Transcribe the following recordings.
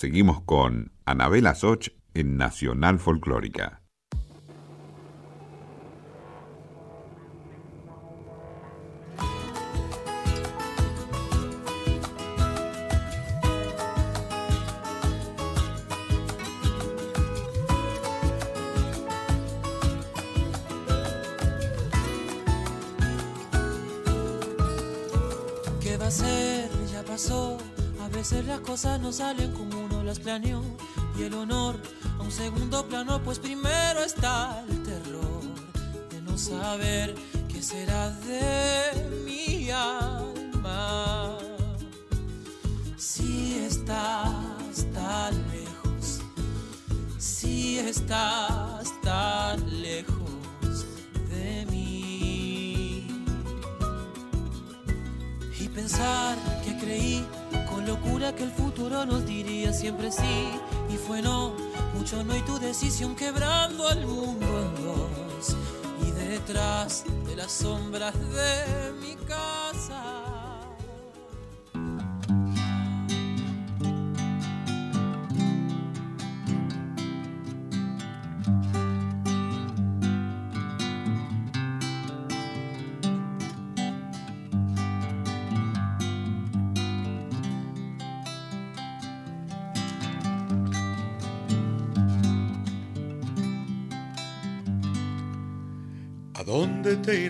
seguimos con Anabela Soch en Nacional Folclórica. Pensar que creí locura que el futuro nos diría siempre sí y fue no, mucho no y tu decisión quebrando el mundo en dos y detrás de las sombras de mi casa.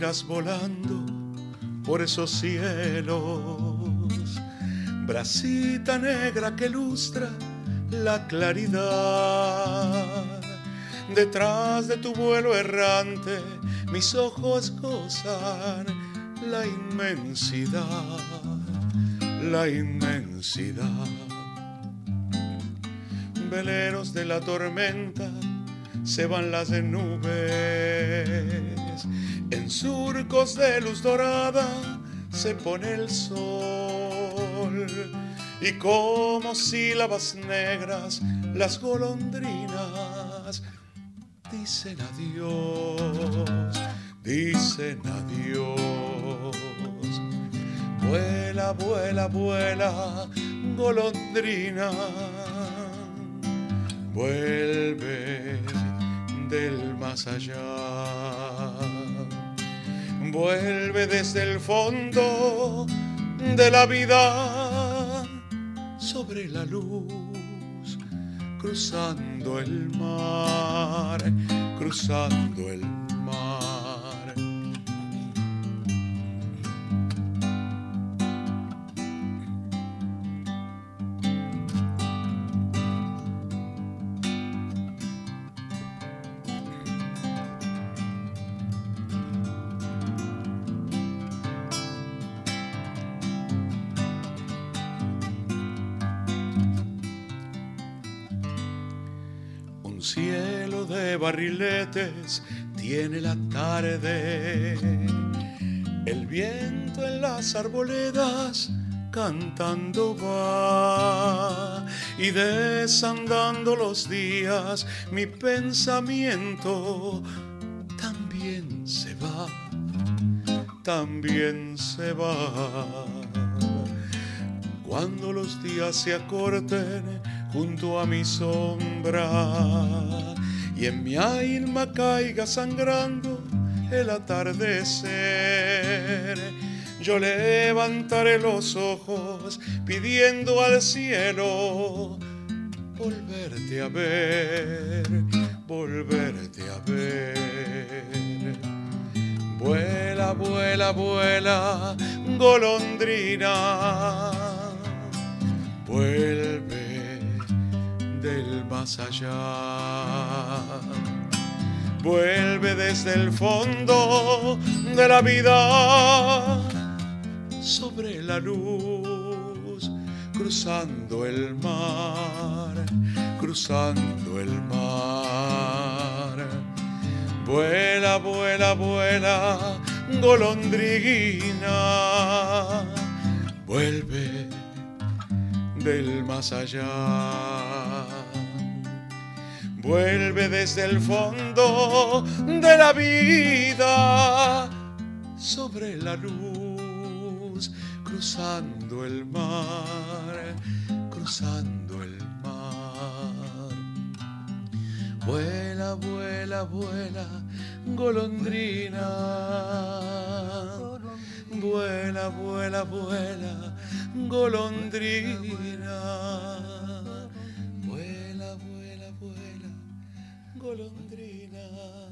Irás volando por esos cielos? Bracita negra que lustra la claridad. Detrás de tu vuelo errante, mis ojos gozan la inmensidad, la inmensidad. Veleros de la tormenta, se van las nubes en surcos de luz dorada se pone el sol. Y como sílabas negras las golondrinas dicen adiós, dicen adiós. Vuela, vuela, vuela, golondrina, vuelve del más allá vuelve desde el fondo de la vida sobre la luz, cruzando el mar, cruzando el mar. Barriletes tiene la tarde. El viento en las arboledas cantando va y desandando los días mi pensamiento también se va, también se va. Cuando los días se acorten junto a mi sombra y en mi alma caiga sangrando el atardecer. Yo levantaré los ojos pidiendo al cielo volverte a ver, volverte a ver. Vuela, vuela, vuela, golondrina, vuelve del más allá. Vuelve desde el fondo de la vida sobre la luz, cruzando el mar, cruzando el mar. Vuela, vuela, vuela, golondrina, vuelve del más allá. Vuelve desde el fondo de la vida sobre la luz, cruzando el mar, cruzando el mar. Vuela, vuela, vuela, golondrina Vuela, vuela, vuela, golondrina. Vuela, vuela, vuela, golondrina.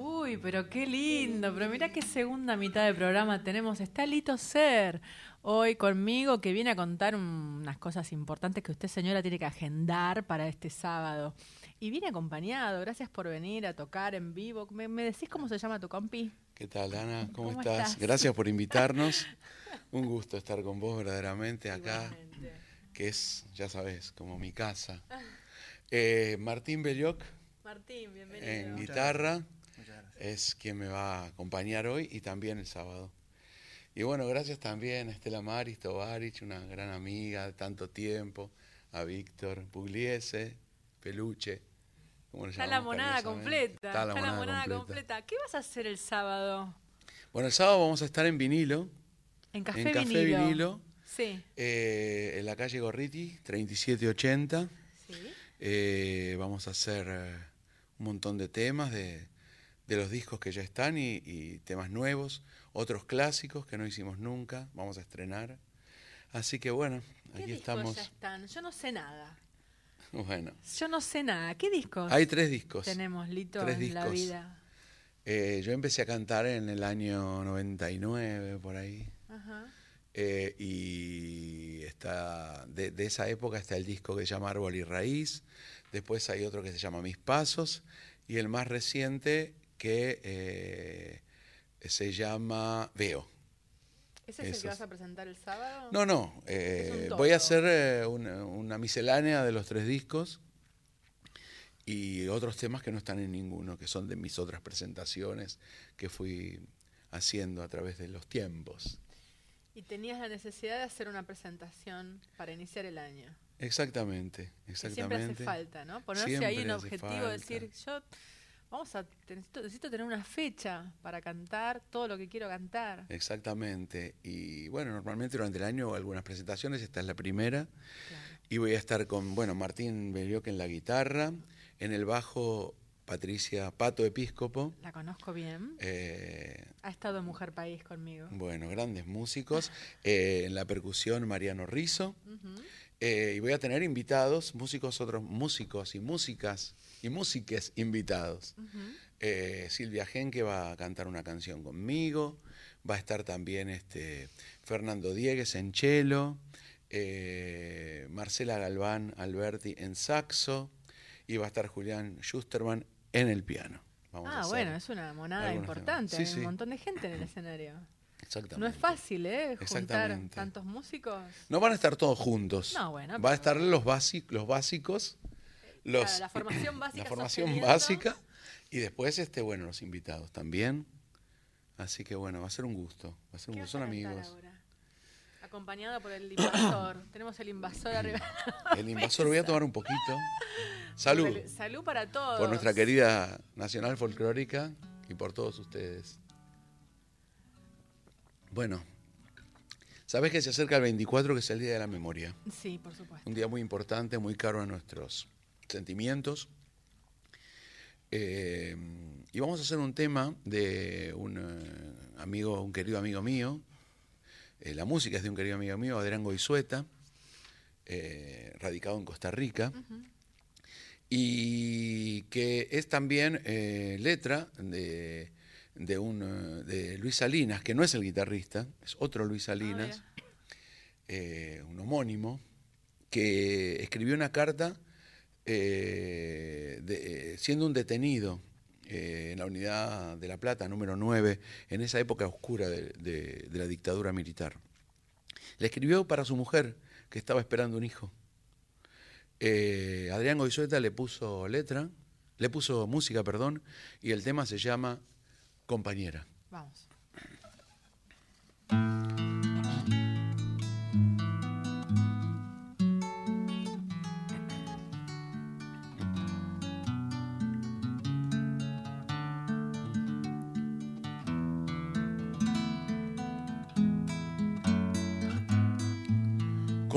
Uy, pero qué lindo. Pero mira qué segunda mitad de programa tenemos. Está Lito Ser hoy conmigo que viene a contar unas cosas importantes que usted, señora, tiene que agendar para este sábado. Y viene acompañado. Gracias por venir a tocar en vivo. ¿Me, me decís cómo se llama tu compi? ¿Qué tal, Ana? ¿Cómo, ¿Cómo estás? estás? Gracias por invitarnos. Un gusto estar con vos verdaderamente acá, Igualmente. que es, ya sabes, como mi casa. Eh, Martín Belloc Martín, bienvenido. en guitarra es quien me va a acompañar hoy y también el sábado. Y bueno, gracias también a Estela Maris Tovarich, una gran amiga de tanto tiempo, a Víctor Pugliese, Peluche. como le Está la monada completa. Está la, monada, completa. ¿Qué vas a hacer el sábado? Bueno, el sábado vamos a estar en vinilo, En Café, en Café Vinilo. Vinilo, Sí. eh, en la calle Gorriti, 3780. Sí. Eh, vamos a hacer eh, un montón de temas de, de los discos que ya están y, y temas nuevos, otros clásicos que no hicimos nunca, vamos a estrenar. Así que bueno, ¿Qué aquí discos estamos. ya están? Yo no sé nada. Bueno, Yo no sé nada. ¿Qué discos hay tres discos. tenemos, Lito, tres en la discos. vida? Eh, yo empecé a cantar en el año 99, por ahí. Ajá. Eh, y está de, de esa época está el disco que se llama Árbol y Raíz, después hay otro que se llama Mis Pasos, y el más reciente que eh, se llama Veo. ¿Ese es el que vas a presentar el sábado? No, no, eh, voy a hacer eh, una, una miscelánea de los tres discos y otros temas que no están en ninguno, que son de mis otras presentaciones que fui haciendo a través de los tiempos. Y tenías la necesidad de hacer una presentación para iniciar el año. Exactamente, Que siempre hace exactamente. falta, ¿no? Ponerse Siempre ahí un objetivo, falta. decir, yo vamos a necesito, necesito tener una fecha para cantar todo lo que quiero cantar. Exactamente. Y bueno, normalmente durante el año algunas presentaciones, esta es la primera. Claro. Y voy a estar con, bueno, Martín Belioc en la guitarra, en el bajo Patricia Pato Episcopo. La conozco bien. eh, Ha estado en Mujer País conmigo. bueno, grandes músicos. eh, en la percusión Mariano Rizzo. Eh, y voy a tener invitados, músicos, otros músicos y músicas y músiques invitados. Eh, Silvia Genque va a cantar una canción conmigo. Va a estar también este, Fernando Diegues en cello. eh, Marcela Galván Alberti en saxo. Y va a estar Julián Schusterman en el piano. Vamos Ah, bueno, es una monada importante. Sí, Hay sí. un montón de gente en el escenario. Exactamente. No es fácil, ¿eh? Juntar tantos músicos. No van a estar todos juntos. No, bueno, Va a estar los básicos. Los, Claro, la formación básica La formación básica. Y después, este, bueno, los invitados también. Así que bueno, va a ser un gusto. Va a ser un ¿Qué gusto. Son amigos. ahora? Acompañado por el invasor. Tenemos el invasor arriba. El invasor, voy a tomar un poquito. Salud. Salud para todos. Por nuestra querida Nacional Folclórica y por todos ustedes. Bueno, sabes que se acerca el 24, que es el Día de la Memoria. Sí, por supuesto. Un día muy importante, muy caro a nuestros sentimientos. Eh, y vamos a hacer un tema de un eh, amigo, un querido amigo mío. Eh, la música es de un querido amigo mío, Adrián Goizueta, eh, radicado en Costa Rica. Y que es también letra de, de, un, de Luis Salinas, que no es el guitarrista, es otro Luis Salinas Ah, eh, un homónimo, que escribió una carta eh, eh, siendo un detenido eh, en la unidad de La Plata, número 9, en esa época oscura de la dictadura militar. Le escribió para su mujer, que estaba esperando un hijo. Eh, Adrián Goizueta le puso letra, le puso música, perdón, y el tema se llama Compañera. Vamos.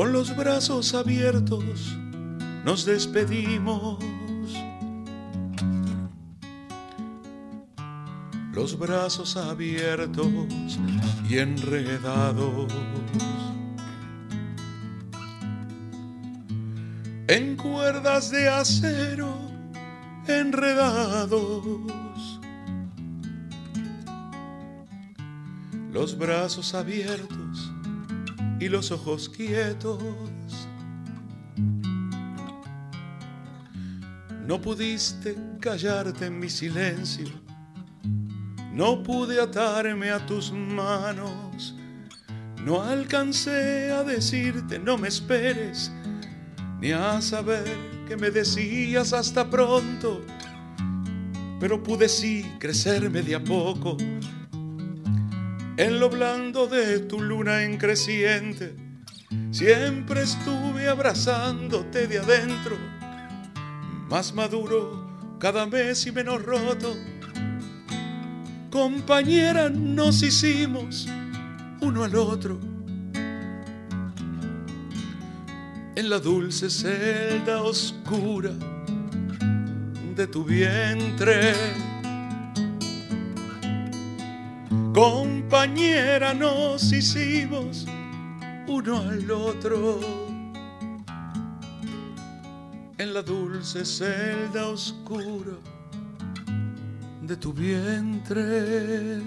Con los brazos abiertos nos despedimos. Los brazos abiertos y enredados. En cuerdas de acero enredados. Los brazos abiertos y los ojos quietos. No pudiste callarte en mi silencio, no pude atarme a tus manos, no alcancé a decirte no me esperes, ni a saber que me decías hasta pronto, pero pude sí crecerme de a poco en lo blando de tu luna en creciente. Siempre estuve abrazándote de adentro más maduro cada mes y menos roto. Compañera, nos hicimos uno al otro. En la dulce celda oscura de tu vientre. Compañera, nos hicimos uno al otro en la dulce celda oscura de tu vientre.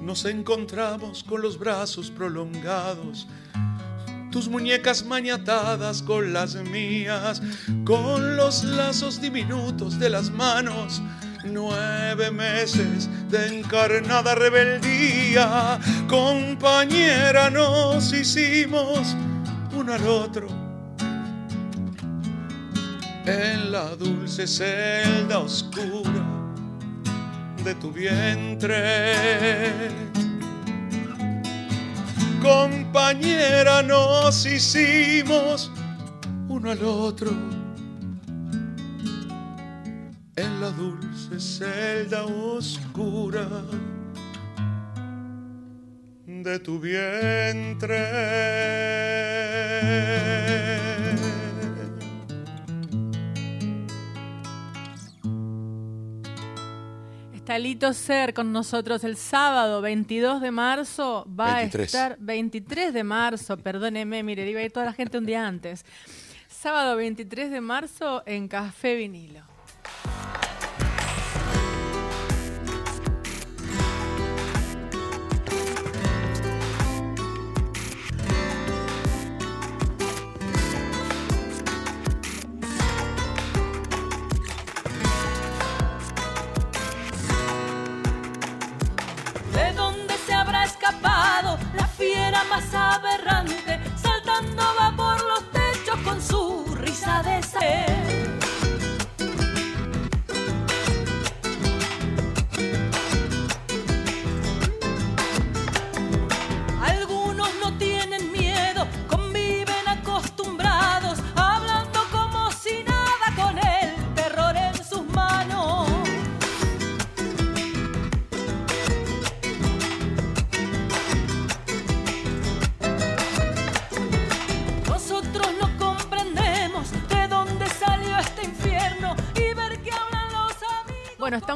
Nos encontramos con los brazos prolongados tus muñecas maniatadas con las mías, con los lazos diminutos de las manos. Nueve meses de encarnada rebeldía, compañera, nos hicimos uno al otro. En la dulce celda oscura de tu vientre compañera nos hicimos uno al otro en la dulce celda oscura de tu vientre. Talito Ser con nosotros el sábado 22 de marzo. Va 23. a estar 23 de marzo, perdóneme, mire, iba a ir toda la gente un día antes. Sábado 23 de marzo en Café Vinilo.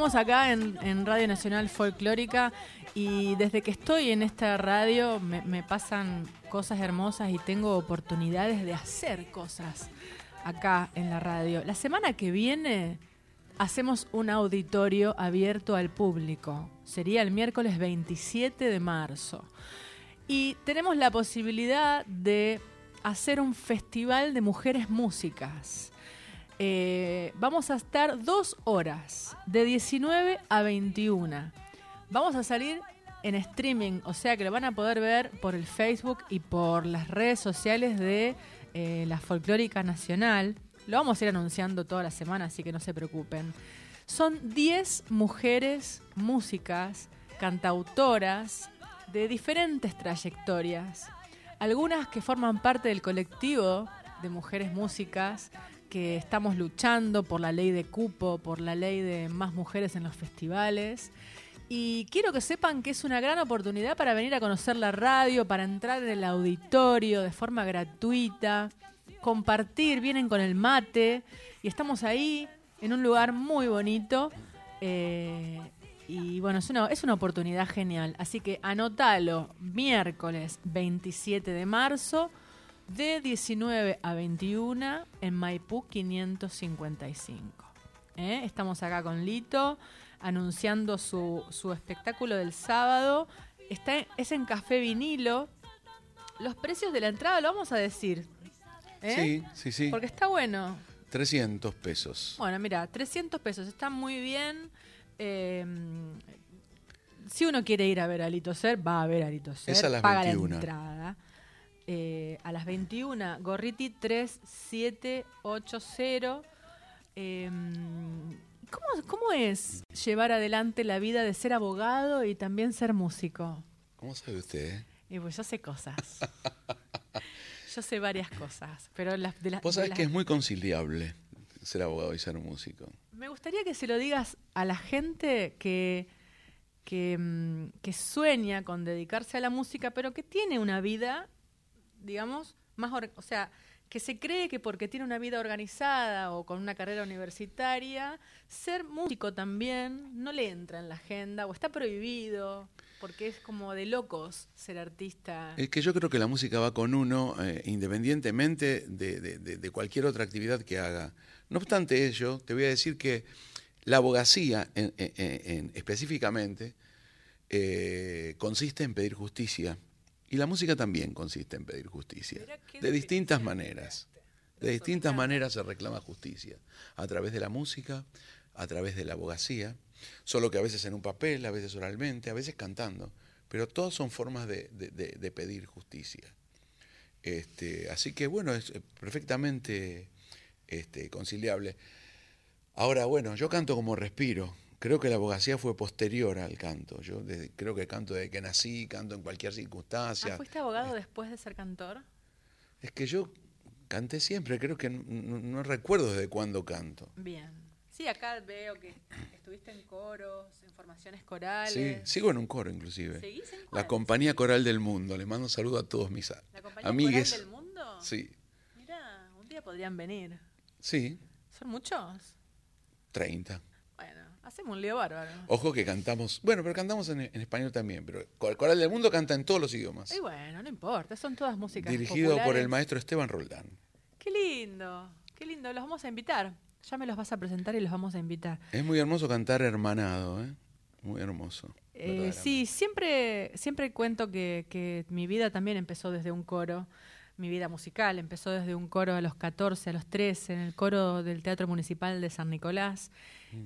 Estamos acá en, Radio Nacional Folclórica y desde que estoy en esta radio me pasan cosas hermosas y tengo oportunidades de hacer cosas acá en la radio. La semana que viene hacemos un auditorio abierto al público. Sería el miércoles 27 de marzo. Y tenemos la posibilidad de hacer un festival de mujeres músicas. Eh, vamos a estar dos horas, de 19 a 21. Vamos a salir en streaming, o sea que lo van a poder ver por el Facebook y por las redes sociales de eh, la Folclórica Nacional. Lo vamos a ir anunciando toda la semana, así que no se preocupen. Son 10 mujeres músicas, cantautoras, de diferentes trayectorias. Algunas que forman parte del colectivo de mujeres músicas que estamos luchando por la ley de cupo, por la ley de más mujeres en los festivales. Y quiero que sepan que es una gran oportunidad para venir a conocer la radio, para entrar en el auditorio de forma gratuita, compartir, vienen con el mate y estamos ahí en un lugar muy bonito. eh, y bueno, es una, es una oportunidad genial. Así que anótalo, miércoles 27 de marzo, de 19 a 21 en Maipú 555. ¿Eh? Estamos acá con Lito anunciando su, su espectáculo del sábado. Está en- es en Café Vinilo. Los precios de la entrada lo vamos a decir. ¿eh? Sí, sí, sí. Porque está bueno. 300 pesos. Bueno, mira, 300 pesos, está muy bien. Eh, si uno quiere ir a ver a Lito Ser, va a ver a Lito Ser. Es a las paga 21. la entrada. Eh, a las 21, Gorriti 3780. Eh, ¿cómo, ¿Cómo es llevar adelante la vida de ser abogado y también ser músico? ¿Cómo sabe usted? eh? Y pues yo sé cosas. yo sé varias cosas, pero las de las... Vos sabés las- que es muy conciliable ser abogado y ser músico. Me gustaría que se lo digas a la gente que, que, mm, que sueña con dedicarse a la música, pero que tiene una vida, digamos, más... O sea, que se cree que porque tiene una vida organizada o con una carrera universitaria, ser músico también no le entra en la agenda o está prohibido, porque es como de locos ser artista. Es que yo creo que la música va con uno eh, independientemente de, de- cualquier otra actividad que haga. No obstante ello, te voy a decir que la abogacía en- específicamente eh, consiste en pedir justicia y la música también consiste en pedir justicia. De distintas maneras. De distintas maneras se reclama justicia. A través de la música, a través de la abogacía, solo que a veces en un papel, a veces oralmente, a veces cantando. Pero todas son formas de, de- de- de pedir justicia. Este, así que bueno, es eh, perfectamente este, conciliable. Ahora, bueno, yo canto como respiro. Creo que la abogacía fue posterior al canto. Yo desde- creo que canto desde que nací, canto en cualquier circunstancia. Ah, ¿Fuiste abogado después de ser cantor? Es que yo canté siempre, creo que no, recuerdo desde cuándo canto. Bien. Sí, acá veo que estuviste en coros, en formaciones Sí, corales. sigo en un coro inclusive. ¿Seguís en La? Compañía Coral del Mundo. Le mando un saludo a todos mis ¿La compañía amigues. coral del mundo? Sí, Mira, un día podrían venir. sí, ¿Son muchos? 30. Bueno, hacemos un lío bárbaro. Ojo que cantamos, bueno, pero cantamos en, en español también, pero Cor- Coral del Mundo canta en todos los idiomas. Y bueno, no importa, son todas músicas Dirigido por el maestro Esteban Roldán. Qué lindo, qué lindo. Los vamos a invitar. Ya me los vas a presentar y los vamos a invitar. Es muy hermoso cantar hermanado, ¿eh? Muy hermoso. Eh, sí, siempre, siempre cuento que, que mi vida también empezó desde un coro. Mi vida musical empezó desde un coro a los 14, a los 13, en el coro del Teatro Municipal de San Nicolás.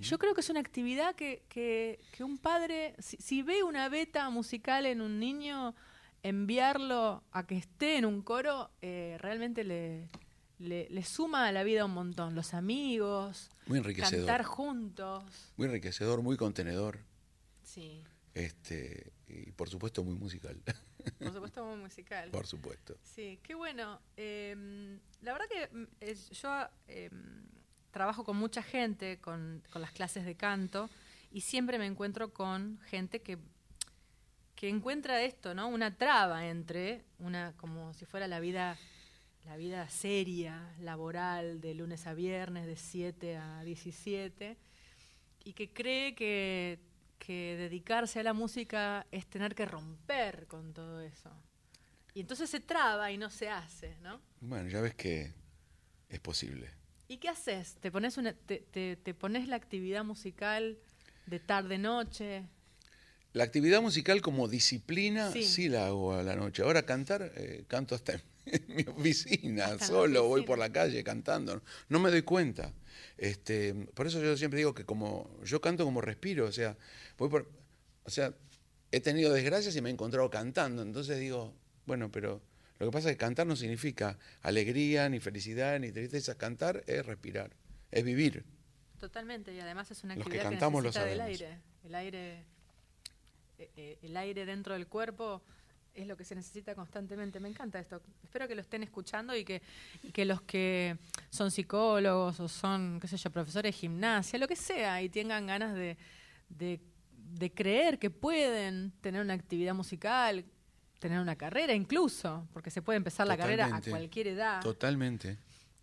Yo creo que es una actividad que, que, que un padre, si, si ve una beta musical en un niño, enviarlo a que esté en un coro, eh, realmente le, le, le suma a la vida un montón. Los amigos, Muy enriquecedor. cantar juntos. Muy enriquecedor, muy contenedor. Sí, Este, y por supuesto muy musical. por supuesto muy musical. por supuesto. Sí, qué bueno. Eh, la verdad que mm, yo eh, trabajo con mucha gente, con, con las clases de canto, y siempre me encuentro con gente que, que encuentra esto, ¿no? Una traba entre una, como si fuera la vida, la vida seria, laboral, de lunes a viernes, de 7 a 17, y que cree que, que dedicarse a la música es tener que romper con todo eso. Y entonces se traba y no se hace, ¿no? Bueno, ya ves que es posible. ¿Y qué haces? ¿Te pones, una, te, te- te pones la actividad musical de tarde-noche? La actividad musical como disciplina Sí. sí, la hago a la noche. Ahora cantar, eh, canto hasta en, mi oficina, solo, voy por la calle cantando. No me doy cuenta. Este, por eso yo siempre digo que como yo canto como respiro, o sea, voy por, o sea, he tenido desgracias y me he encontrado cantando. Entonces digo, bueno, pero lo que pasa es que cantar no significa alegría, ni felicidad, ni tristeza. Cantar es respirar, es vivir. Totalmente, y además es una Los que actividad que, cantamos lo del aire. El aire, eh, eh, el aire dentro del cuerpo es lo que se necesita constantemente. Me encanta esto. Espero que lo estén escuchando y que, y que los que son psicólogos o son, qué sé yo, profesores de gimnasia, lo que sea, y tengan ganas de, de, de creer que pueden tener una actividad musical, tener una carrera incluso, porque se puede empezar la carrera a cualquier edad, Totalmente.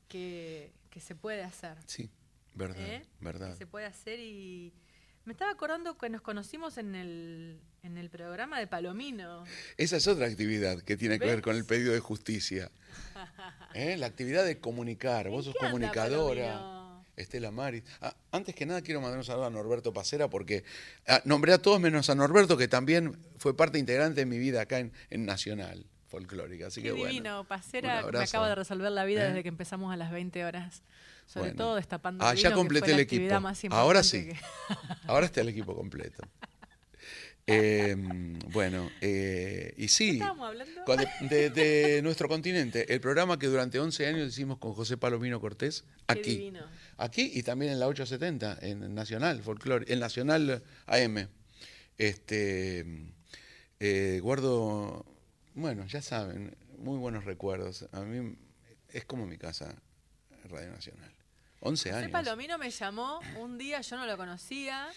que, que se puede hacer. Sí, verdad, ¿eh? verdad. Que se puede hacer y me estaba acordando que nos conocimos en el, en el programa de Palomino. Esa es otra actividad que tiene que ver con el pedido de justicia. ¿Eh? La actividad de comunicar. Vos ¿En sos comunicadora. Palomino? Estela Maris. Ah, antes que nada quiero mandar un saludo a Norberto Pacera porque ah, nombré a todos menos a Norberto que también fue parte integrante de mi vida acá en, en Nacional Folclórica. Así Qué que bueno. divino, un Pasera, me acaba de resolver la vida ¿Eh? desde que empezamos a las 20 horas. Sobre Bueno. todo destapando Ah, el ya vino, que completé fue el equipo. más Ahora sí. que- Ahora está el equipo completo. Eh, bueno, eh, y ¿Qué sí, de, de nuestro continente, el programa que durante 11 años hicimos con José Palomino Cortés, aquí. Aquí y también en la 870, en Nacional Folclore, en Nacional AM. Este, eh, guardo, bueno, ya saben, muy buenos recuerdos. A mí es como mi casa, Radio Nacional. 11 José años. Palomino me llamó un día, yo no lo conocía.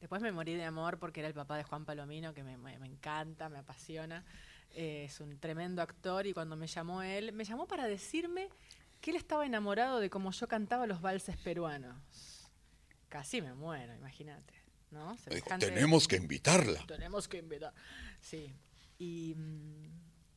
Después me morí de amor porque era el papá de Juan Palomino, que me, me- me encanta, me apasiona. Eh, es un tremendo actor y cuando me llamó él, me llamó para decirme que él estaba enamorado de cómo yo cantaba los valses peruanos. Casi me muero, imagínate. ¿no? Tenemos que invitarla. tenemos que invitar. Sí. Y, mm,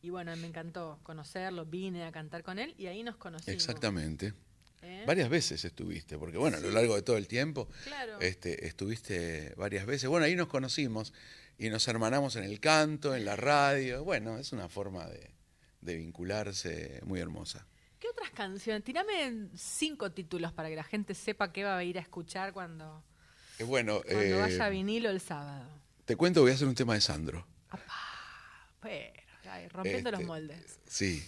y bueno, me encantó conocerlo, vine a cantar con él y ahí nos conocimos. Exactamente. ¿Eh? Varias veces estuviste, porque bueno, a lo largo de todo el tiempo Claro. este, estuviste varias veces. Bueno, ahí nos conocimos y nos hermanamos en el canto, en la radio. Bueno, es una forma de, de vincularse muy hermosa. ¿Qué otras canciones? Tirame cinco títulos para que la gente sepa qué va a ir a escuchar cuando, Eh, bueno, cuando eh, vaya a vinilo el sábado. te cuento, voy a hacer un tema de Sandro. Pero, ay, rompiendo los Este, moldes. Sí,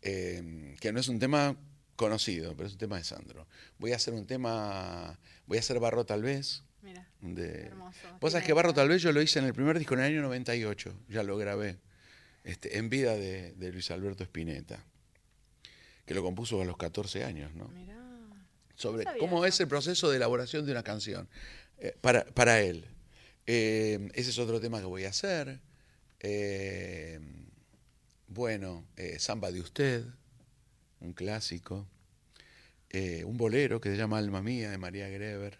que no es un tema conocido, pero es un tema de Sandro. Voy a hacer un tema, voy a hacer Barro tal vez. Mira, De... hermoso. Vos sabés que Barro tal vez yo lo hice en el primer disco en el año 98, ya lo grabé, este, en vida de, de Luis Alberto Spinetta, que lo compuso a los 14 años, ¿no? Mirá. sobre No cómo es el proceso de elaboración de una canción eh, para, para él. Eh, ese es otro tema que voy a hacer. Eh, bueno, Samba de Usted, un clásico. Eh, un bolero que se llama Alma Mía de María Greber.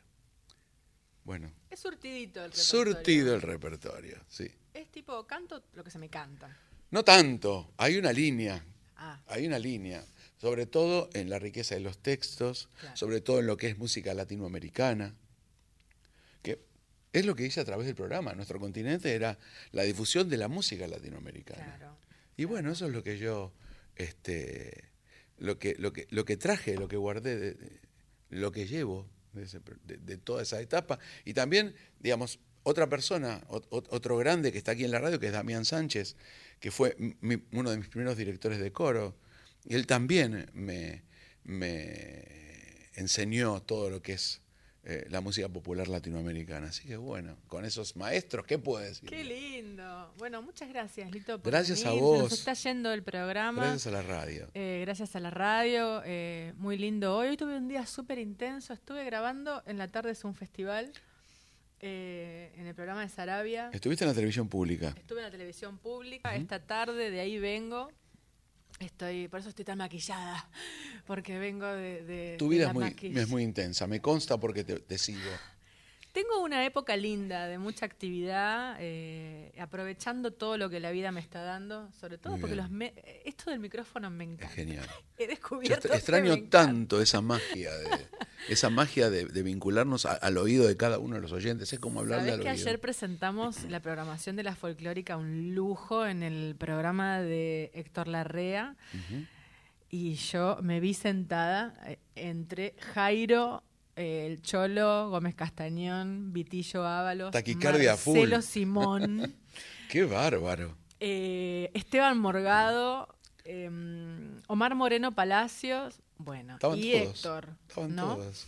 Bueno, Es surtidito el repertorio. surtido el repertorio, sí. Es tipo, canto lo que se me canta. No tanto, hay una línea, Ah, hay una línea, sobre todo en la riqueza de los textos, Claro. sobre todo en lo que es música latinoamericana, que es lo que hice a través del programa. Nuestro continente era la difusión de la música latinoamericana. claro. Y bueno, eso es lo que yo, este, lo que, lo que, lo que traje, lo que guardé, lo que llevo de, ese de- toda esa etapa. Y también, digamos, otra persona, ot- ot- otro grande que está aquí en la radio, que es Damián Sánchez, que fue uno de mis primeros directores de coro. Él también me, me enseñó todo lo que es eh, la música popular latinoamericana. Así que bueno, con esos maestros, ¿qué puedo decir? Qué lindo. Bueno, muchas gracias, Lito. Por Gracias a vos. Nos está yendo el programa. Gracias a la radio. Eh, gracias a la radio, eh, muy lindo hoy. Hoy tuve un día súper intenso. Estuve grabando en la tarde es un festival en el programa de Sarabia. Estuviste en la televisión pública. Estuve en la televisión pública. Esta tarde de ahí vengo. Estoy, por eso estoy tan maquillada, porque vengo de. de- Tu de vida la es muy, es muy intensa, me consta porque te, te sigo. Tengo una época linda de mucha actividad, eh, aprovechando todo lo que la vida me está dando, sobre todo Muy porque los me- esto del micrófono me Es encanta. genial. He descubierto extraño tanto esa magia de, esa magia de, de vincularnos a- al oído de cada uno de los oyentes. Es como hablarle al que oído. ayer presentamos la programación de la folclórica, un lujo en el programa de Héctor Larrea, y yo me vi sentada eh, entre Jairo, eh, el Cholo, Gómez Castañón, Vitillo Ábalos, Taquicardia Marcelo full. Simón, Qué bárbaro. eh, Esteban Morgado, eh, Omar Moreno Palacios, bueno, Estaban y todos. Héctor, Estaban ¿no? todos.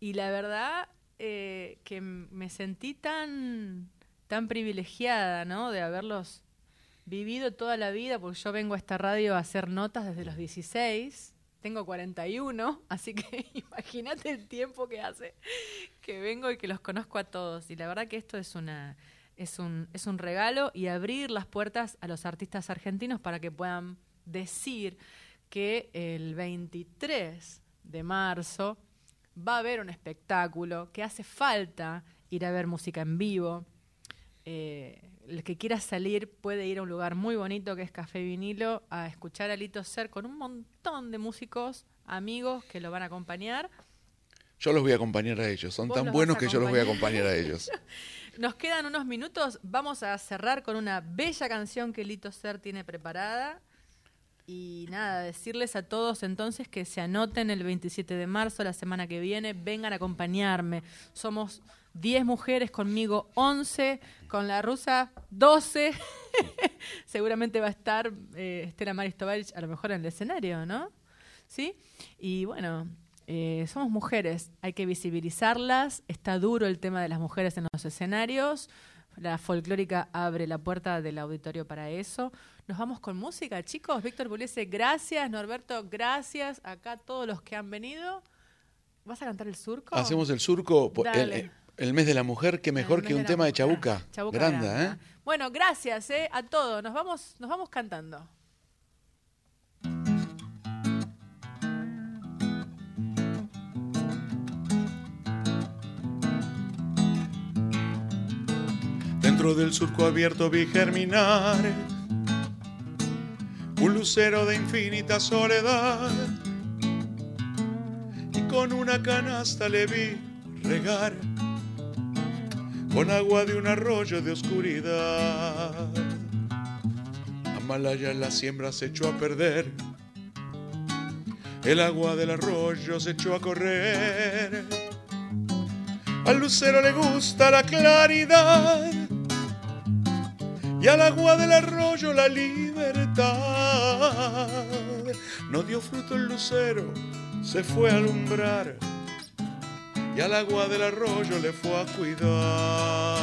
Y la verdad eh, que me sentí tan, tan privilegiada, ¿no? De haberlos vivido toda la vida, porque yo vengo a esta radio a hacer notas desde los 16, tengo 41, así que imagínate el tiempo que hace que vengo y que los conozco a todos. Y la verdad que esto es una es un, es un regalo y abrir las puertas a los artistas argentinos para que puedan decir que el 23 de marzo va a haber un espectáculo, que hace falta ir a ver música en vivo. Eh, el que quiera salir puede ir a un lugar muy bonito que es Café Vinilo a escuchar a Lito Ser con un montón de músicos, amigos que lo van a acompañar. Yo los voy a acompañar a ellos, son tan buenos que yo los voy a acompañar a ellos. Nos quedan unos minutos, vamos a cerrar con una bella canción que Lito Ser tiene preparada. Y nada, decirles a todos entonces que se anoten el 27 de marzo, la semana que viene, vengan a acompañarme. Somos 10 mujeres, conmigo 11, con la rusa 12. Seguramente va a estar eh, Estela Maristovich a lo mejor en el escenario, ¿no? ¿Sí? Y bueno, eh, somos mujeres, hay que visibilizarlas. Está duro el tema de las mujeres en los escenarios. La folclórica abre la puerta del auditorio para eso. Nos vamos con música, chicos. Víctor Puliese, gracias. Norberto, gracias. Acá todos los que han venido. ¿Vas a cantar el surco? Hacemos el surco, po- el, mes de la mujer, que mejor que un de tema de. Chabuca. Chabuca Grande, Granda. ¿eh? Bueno, gracias eh, a todos. Nos vamos, nos vamos cantando. Dentro del surco abierto vi germinar un lucero de infinita soledad y con una canasta le vi regar con agua de un arroyo de oscuridad. Amalaya la siembra se echó a perder, el agua del arroyo se echó a correr. Al lucero le gusta la claridad y al agua del arroyo la No dio fruto el lucero, se fue a alumbrar y al agua del arroyo le fue a cuidar.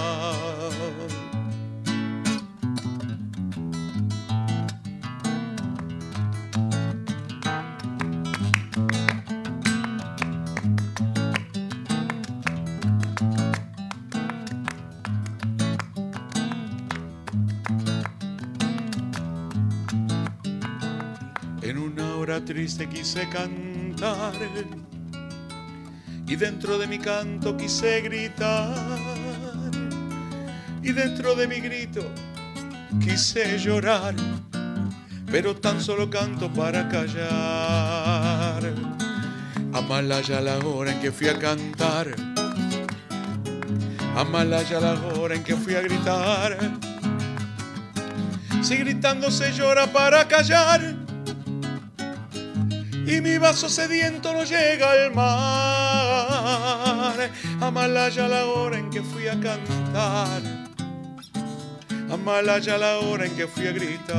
Triste quise cantar y dentro de mi canto quise gritar y dentro de mi grito quise llorar, pero tan solo canto para callar. Amalaya la hora en que fui a cantar, Amalaya la hora en que fui a gritar. Si gritando se llora para callar mi vaso sediento no llega al mar. Amalaya la hora en que fui a cantar, Amalaya la hora en que fui a gritar.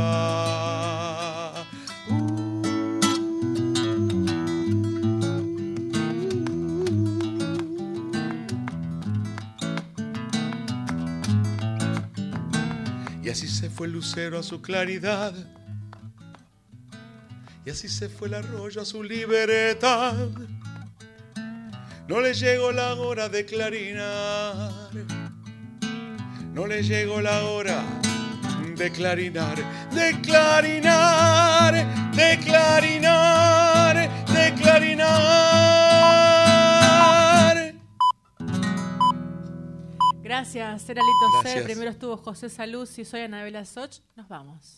Y así se fue el lucero a su claridad. Y así se fue el arroyo a su libertad. No le llegó la hora de clarinar. No le llegó la hora de clarinar, de clarinar, de clarinar, de clarinar. Gracias, era Lito C. Primero estuvo José Saluzzi, soy Anabela Soch. Nos vamos.